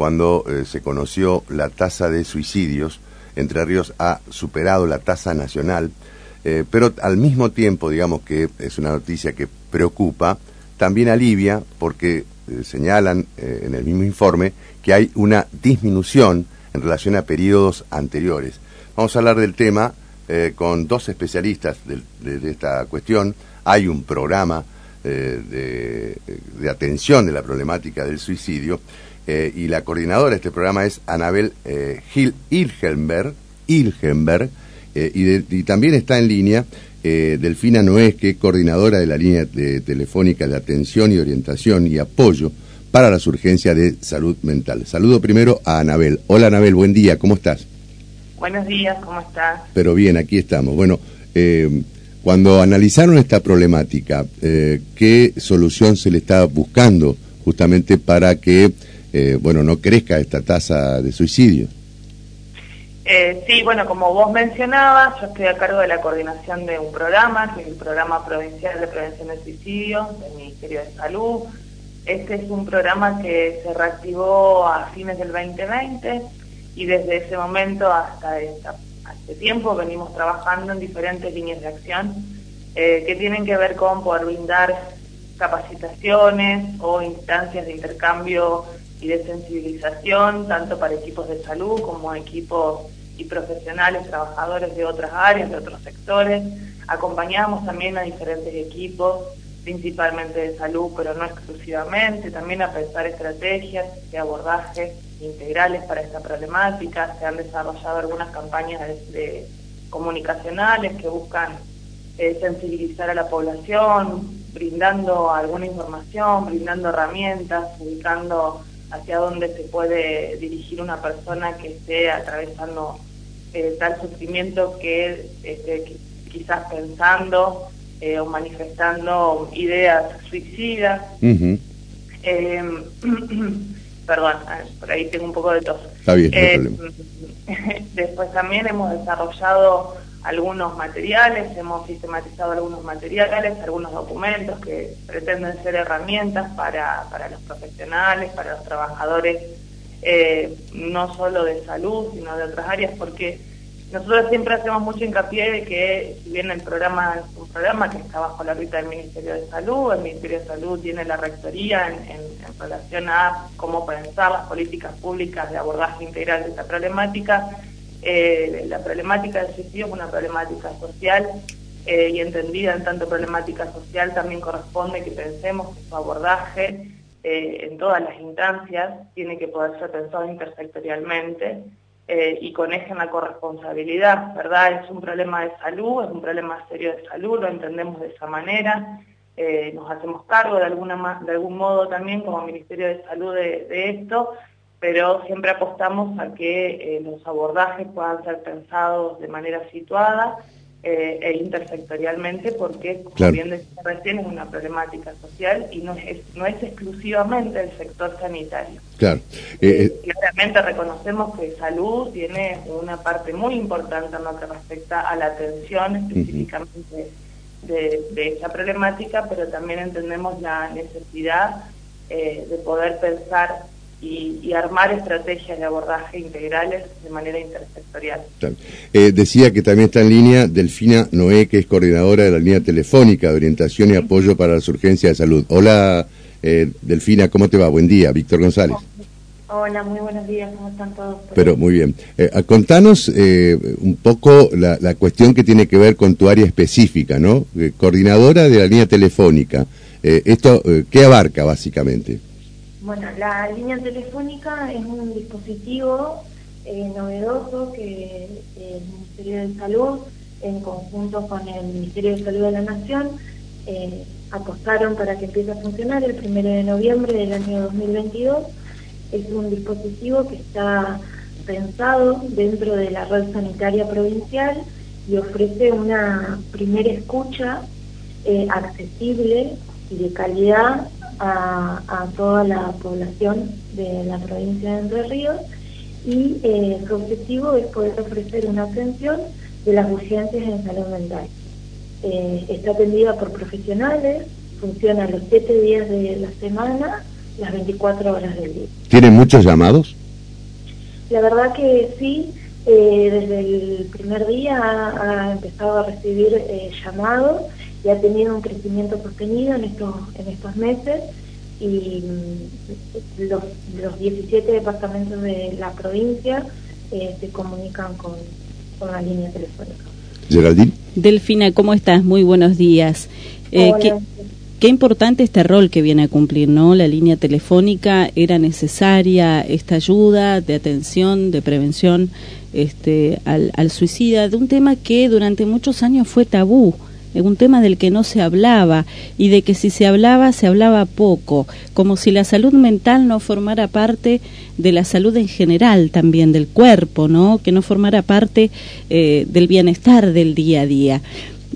cuando eh, se conoció la tasa de suicidios. Entre Ríos ha superado la tasa nacional, eh, pero al mismo tiempo, digamos que es una noticia que preocupa, también alivia porque eh, señalan en el mismo informe que hay una disminución en relación a periodos anteriores. Vamos a hablar del tema con dos especialistas de, esta cuestión. Hay un programa de, de, atención de la problemática del suicidio eh, y la coordinadora de este programa es Anabel eh, Gil Ilgenberg, Ilgenberg eh, y, también está en línea Delfina Noé, que es coordinadora de la línea telefónica de atención y orientación y apoyo para las urgencias de salud mental. Saludo primero a Anabel. Hola Anabel, buen día, ¿cómo estás? Buenos días, ¿cómo estás? Pero bien, aquí estamos. Bueno, cuando analizaron esta problemática, ¿qué solución se le está buscando justamente para que eh, bueno, no crezca esta tasa de suicidio. Eh, sí, bueno, como vos mencionabas, yo estoy a cargo de la coordinación de un programa, que es el Programa Provincial de Prevención del Suicidio del Ministerio de Salud. Este es un programa que se reactivó a fines del 2020 y desde ese momento hasta este tiempo venimos trabajando en diferentes líneas de acción eh, que tienen que ver con poder brindar capacitaciones o instancias de intercambio y de sensibilización, tanto para equipos de salud como equipos y profesionales, trabajadores de otras áreas, de otros sectores. Acompañamos también a diferentes equipos, principalmente de salud, pero no exclusivamente, también a pensar estrategias de abordaje integrales para esta problemática. Se han desarrollado algunas campañas de, comunicacionales que buscan eh, sensibilizar a la población, brindando alguna información, brindando herramientas, ubicando hacia dónde se puede dirigir una persona que esté atravesando eh, tal sufrimiento que esté quizás pensando eh, o manifestando ideas suicidas. perdón, por ahí tengo un poco de tos. Está bien, em, Después también hemos desarrollado algunos materiales, hemos sistematizado algunos materiales, algunos documentos que pretenden ser herramientas para, para los profesionales, para los trabajadores, eh, no solo de salud, sino de otras áreas, porque nosotros siempre hacemos mucho hincapié de que si bien el programa es un programa que está bajo la ruta del Ministerio de Salud, el Ministerio de Salud tiene la rectoría en, en relación a cómo pensar las políticas públicas de abordaje integral de esta problemática, eh, la problemática del suicidio es una problemática social eh, y entendida en tanto problemática social también corresponde que pensemos que su abordaje eh, en todas las instancias tiene que poder ser pensado intersectorialmente y con eje en la corresponsabilidad, ¿verdad? Es un problema de salud, es un problema serio de salud, lo entendemos de esa manera, nos hacemos cargo de, alguna, de algún modo también como Ministerio de Salud de esto, pero siempre apostamos a que eh, los abordajes puedan ser pensados de manera situada eh, e intersectorialmente, porque, como bien decía recién, es una problemática social y no es, no es exclusivamente el sector sanitario. Claro. Eh, claramente reconocemos que salud tiene una parte muy importante en lo que respecta a la atención específicamente de, de esa problemática, pero también entendemos la necesidad de poder pensar y, armar estrategias de abordaje integrales de manera intersectorial. Eh, decía que también está en línea Delfina Noé, que es coordinadora de la línea telefónica de orientación y apoyo para las urgencias de salud. Hola, eh, Delfina, ¿cómo te va? Buen día, Víctor González. Hola, muy buenos días, ¿cómo están todos? Pero muy bien. Eh, contanos un poco la, la, cuestión que tiene que ver con tu área específica, ¿no? coordinadora de la línea telefónica. ¿Esto qué abarca básicamente? Bueno, la línea telefónica es un dispositivo eh, novedoso que el Ministerio de Salud, en conjunto con el Ministerio de Salud de la Nación, eh, apostaron para que empiece a funcionar el 1 de noviembre del año 2022. Es un dispositivo que está pensado dentro de la red sanitaria provincial y ofrece una primera escucha eh, accesible y de calidad a, toda la población de la provincia de Entre Ríos y eh, su objetivo es poder ofrecer una atención de las urgencias en salud mental. Eh, está atendida por profesionales, funciona los siete días de la semana, las 24 horas del día. ¿Tienen muchos llamados? La verdad que sí, eh, desde el primer día ha, empezado a recibir llamados y ha tenido un crecimiento sostenido en estos, en estos meses y mm, los, los 17 departamentos de la provincia eh, se comunican con, con la línea telefónica. Geraldine. Delfina, ¿cómo estás? Muy buenos días. Eh, Qué importante este rol que viene a cumplir, ¿no? La línea telefónica era necesaria esta ayuda de atención, de prevención este, al, al suicida, de un tema que durante muchos años fue tabú un tema del que no se hablaba y de que si se hablaba se hablaba poco, como si la salud mental no formara parte de la salud en general también del cuerpo, ¿no? Que no formara parte eh, del bienestar del día a día.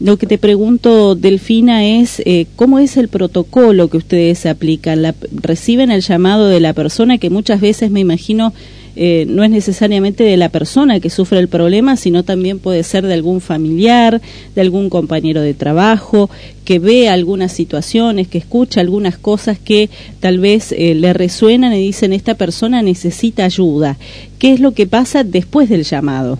Lo que te pregunto, Delfina, es eh, cómo es el protocolo que ustedes aplican. La, ¿Reciben el llamado de la persona que muchas veces me imagino eh, no es necesariamente de la persona que sufre el problema, sino también puede ser de algún familiar, de algún compañero de trabajo, que ve algunas situaciones, que escucha algunas cosas que tal vez eh, le resuenan y dicen esta persona necesita ayuda. ¿Qué es lo que pasa después del llamado?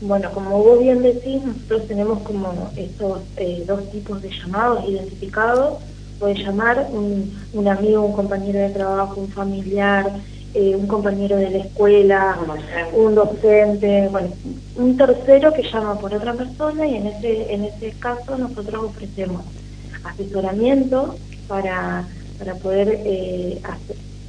Bueno, como vos bien decís, nosotros tenemos como estos eh, dos tipos de llamados identificados. Puede llamar un, un amigo, un compañero de trabajo, un familiar, eh, un compañero de la escuela, un docente, bueno, un tercero que llama por otra persona y en ese, en ese caso nosotros ofrecemos asesoramiento para, para poder eh,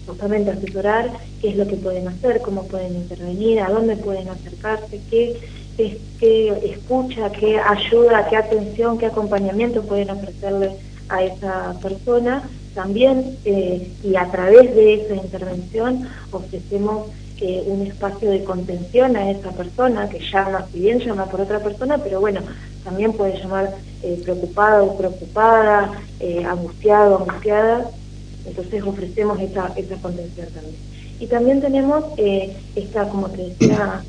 justamente asesorar qué es lo que pueden hacer, cómo pueden intervenir, a dónde pueden acercarse, qué, qué escucha, qué ayuda, qué atención, qué acompañamiento pueden ofrecerle a esa persona también, eh, y a través de esa intervención, ofrecemos eh, un espacio de contención a esa persona que llama, si bien llama por otra persona, pero bueno, también puede llamar eh, preocupada o preocupada, angustiado, angustiada, entonces ofrecemos esa, esa contención también. Y también tenemos esta, como te decía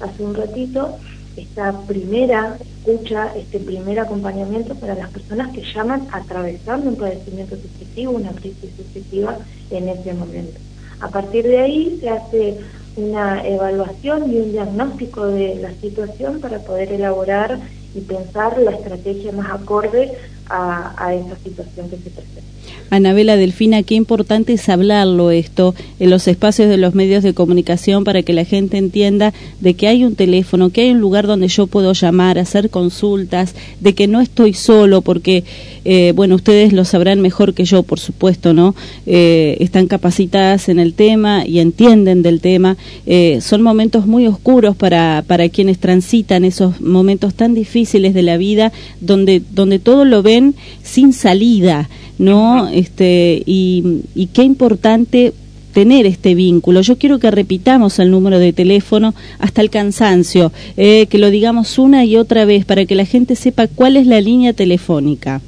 hace un ratito, esta primera escucha, este primer acompañamiento para las personas que llaman atravesando un padecimiento subjetivo, una crisis subjetiva en ese momento. A partir de ahí se hace una evaluación y un diagnóstico de la situación para poder elaborar y pensar la estrategia más acorde a, a esa situación que se presenta. Anabela Delfina, qué importante es hablarlo esto en los espacios de los medios de comunicación para que la gente entienda de que hay un teléfono, que hay un lugar donde yo puedo llamar, hacer consultas, de que no estoy solo, porque, eh, bueno, ustedes lo sabrán mejor que yo, por supuesto, ¿no? Eh, están capacitadas en el tema y entienden del tema. Eh, son momentos muy oscuros para, para quienes transitan esos momentos tan difíciles de la vida, donde, donde todo lo ven sin salida. ¿no? Este, y, y qué importante tener este vínculo. Yo quiero que repitamos el número de teléfono hasta el cansancio, eh, que lo digamos una y otra vez para que la gente sepa cuál es la línea telefónica.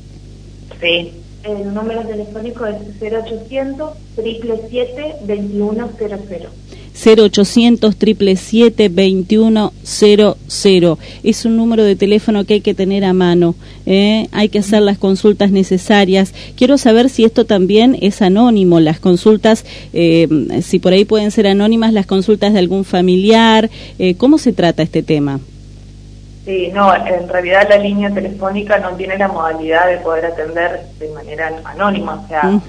Sí, el número telefónico es 0800 777 2100. 0800 777 2100. Es un número de teléfono que hay que tener a mano. ¿eh? Hay que hacer las consultas necesarias. Quiero saber si esto también es anónimo, las consultas, eh, si por ahí pueden ser anónimas las consultas de algún familiar. Eh, ¿Cómo se trata este tema? Sí, no, en realidad la línea telefónica no tiene la modalidad de poder atender de manera anónima, o sea,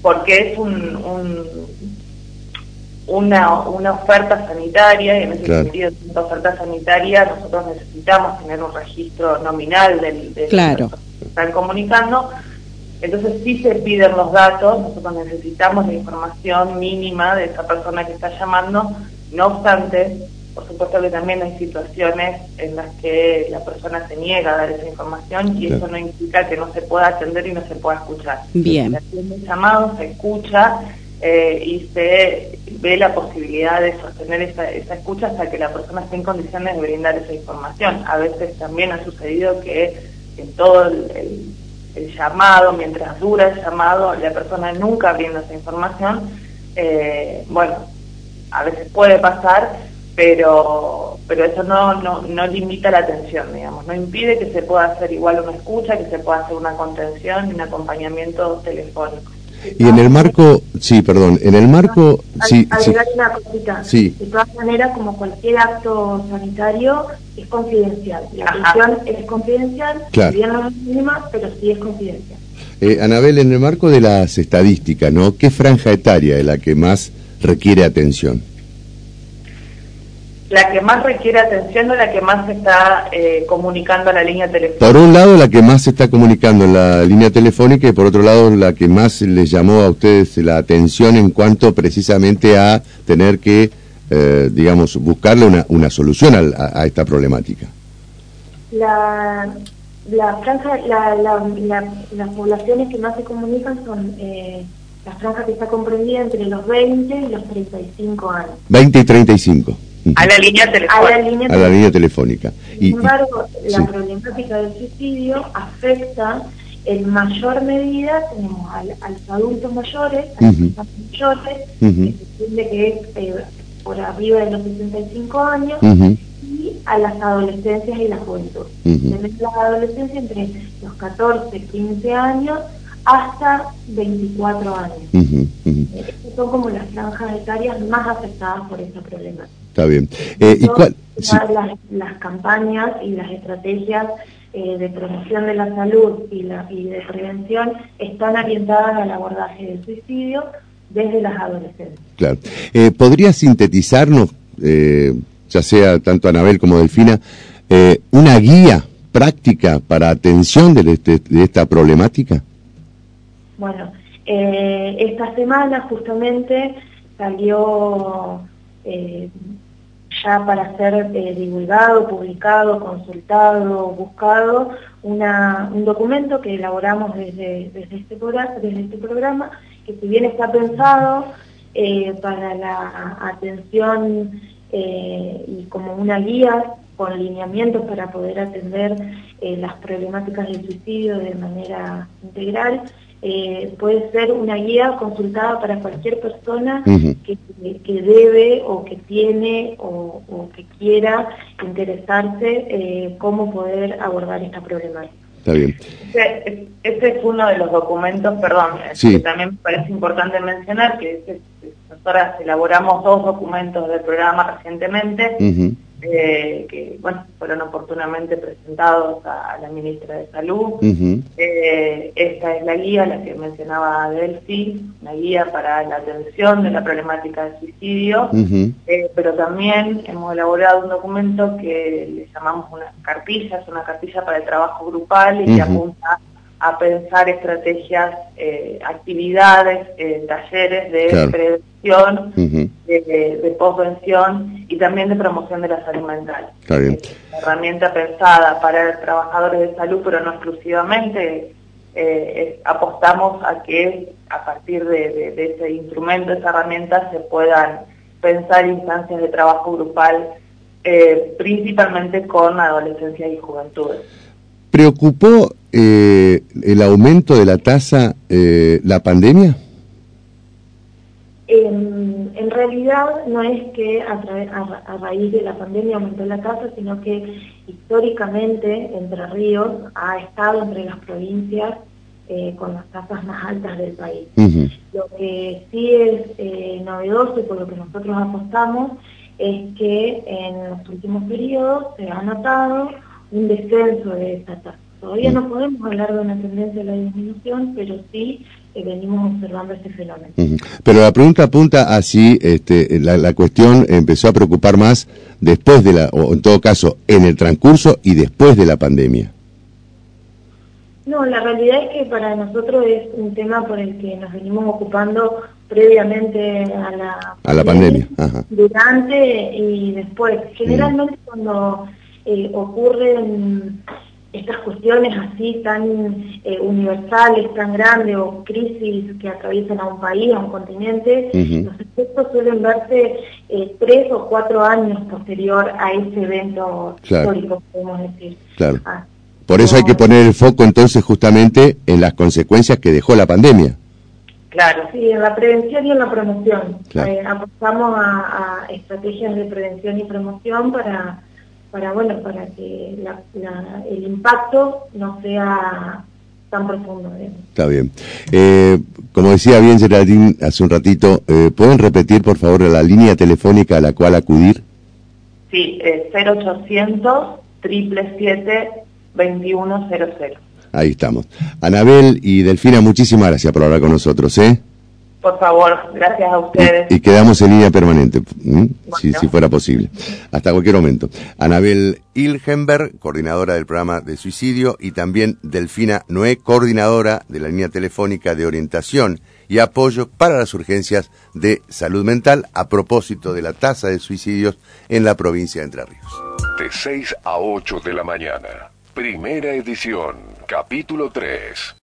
porque es un una, una oferta sanitaria y en ese sentido, una oferta sanitaria, nosotros necesitamos tener un registro nominal del, del claro. que están comunicando. Entonces, si se piden los datos, nosotros necesitamos la información mínima de esa persona que está llamando. No obstante, por supuesto que también hay situaciones en las que la persona se niega a dar esa información y eso no implica que no se pueda atender y no se pueda escuchar. Bien. Se atiende el llamado, se escucha eh, y se ve la posibilidad de sostener esa, escucha hasta que la persona esté en condiciones de brindar esa información. A veces también ha sucedido que en todo el, llamado, mientras dura el llamado, la persona nunca brinda esa información. Eh, bueno, a veces puede pasar, pero pero eso no, no, no limita la atención, digamos, no impide que se pueda hacer igual una escucha, que se pueda hacer una contención y un acompañamiento telefónico. Y en el marco, sí, perdón, en el marco, sí, sí. una cosita. Sí. De todas maneras, como cualquier acto sanitario, es confidencial. La atención es confidencial, claro. bien no es mínima, pero sí es confidencial. Eh, Anabel, en el marco de las estadísticas, ¿no? ¿Qué franja etaria es la que más requiere atención? La que más requiere atención o la que más se está eh, comunicando a la línea telefónica? Por un lado, la que más se está comunicando en la línea telefónica y por otro lado, la que más les llamó a ustedes la atención en cuanto precisamente a tener que, eh, digamos, buscarle una, una solución a, esta problemática. La, la franja, la, la, las poblaciones que más se comunican son... Eh, la franja que está comprendida entre los 20 y los 35 años. 20 y 35. A la línea telefónica. A la línea, telefónica. Sin embargo, la problemática del suicidio afecta en mayor medida, tenemos a, los adultos mayores, a los mayores, que se entiende que es eh, por arriba de los 65 años, y a las adolescencias y la juventud. Tenemos las adolescencias entre los 14, 15 años hasta 24 años. Estas son como las franjas etarias más afectadas por esta problemática. Está bien. Eh, ¿y cuál? las, campañas y las estrategias eh, de promoción de la salud y, la, y de prevención están orientadas al abordaje del suicidio desde las adolescentes. Claro. Eh, ¿Podría sintetizarnos, eh, ya sea tanto Anabel como Delfina, una guía práctica para atención de, este, de esta problemática? Bueno, esta semana justamente salió eh, ya para ser eh, divulgado, publicado, consultado, buscado, un documento que elaboramos desde, desde, este, desde este programa, que si bien está pensado eh, para la atención y como una guía con lineamientos para poder atender las problemáticas del suicidio de manera integral, eh, puede ser una guía consultada para cualquier persona que, debe o que tiene o, que quiera interesarse eh, cómo poder abordar esta problemática. Está bien. Este, este es uno de los documentos, perdón, que también me parece importante mencionar, que nosotras elaboramos dos documentos del programa recientemente. Eh, que bueno, fueron oportunamente presentados a, la ministra de Salud. Eh, esta es la guía, la que mencionaba Delphi, una guía para la atención de la problemática del suicidio, eh, pero también hemos elaborado un documento que le llamamos una cartilla, es una cartilla para el trabajo grupal y que apunta a pensar estrategias, actividades, talleres de prevención, de, de posvención y también de promoción de la salud mental. Está bien. una herramienta pensada para trabajadores de salud, pero no exclusivamente. Eh, apostamos a que a partir de, ese instrumento, esa herramienta, se puedan pensar instancias de trabajo grupal, eh, principalmente con adolescencia y juventudes. ¿Preocupó eh, el aumento de la tasa la pandemia? en realidad no es que a, raíz de la pandemia aumentó la tasa, sino que históricamente Entre Ríos ha estado entre las provincias eh, con las tasas más altas del país. Lo que sí es eh, novedoso y por lo que nosotros apostamos es que en los últimos periodos se ha notado un descenso de esa tasa. Todavía no podemos hablar de una tendencia a la disminución, pero sí eh, venimos observando este fenómeno. Pero la pregunta apunta a si este, la, cuestión empezó a preocupar más después de la, o en todo caso, en el transcurso y después de la pandemia. No, la realidad es que para nosotros es un tema por el que nos venimos ocupando previamente a la, a la pandemia, durante y después. Generalmente cuando eh, ocurren estas cuestiones así tan eh, universales, tan grandes o crisis que atraviesan a un país, a un continente, los efectos suelen verse eh, tres o cuatro años posterior a ese evento histórico, podemos decir. Claro. Ah, Por eso hay que poner el foco entonces justamente en las consecuencias que dejó la pandemia. Claro. Sí, en la prevención y en la promoción. Eh, apostamos a estrategias de prevención y promoción para para bueno para que el impacto no sea tan profundo. Está bien. Eh, como decía bien Geraldine hace un ratito, eh, ¿pueden repetir por favor la línea telefónica a la cual acudir? Sí, es 0800 777 2100. Ahí estamos. Anabel y Delfina, muchísimas gracias por hablar con nosotros, ¿eh? Por favor, gracias a ustedes. Y, quedamos en línea permanente, si, si, fuera posible, hasta cualquier momento. Anabel Ilgenberg, coordinadora del programa de suicidio, y también Delfina Noé, coordinadora de la línea telefónica de orientación y apoyo para las urgencias de salud mental a propósito de la tasa de suicidios en la provincia de Entre Ríos. De 6 a 8 de la mañana, primera edición, capítulo 3.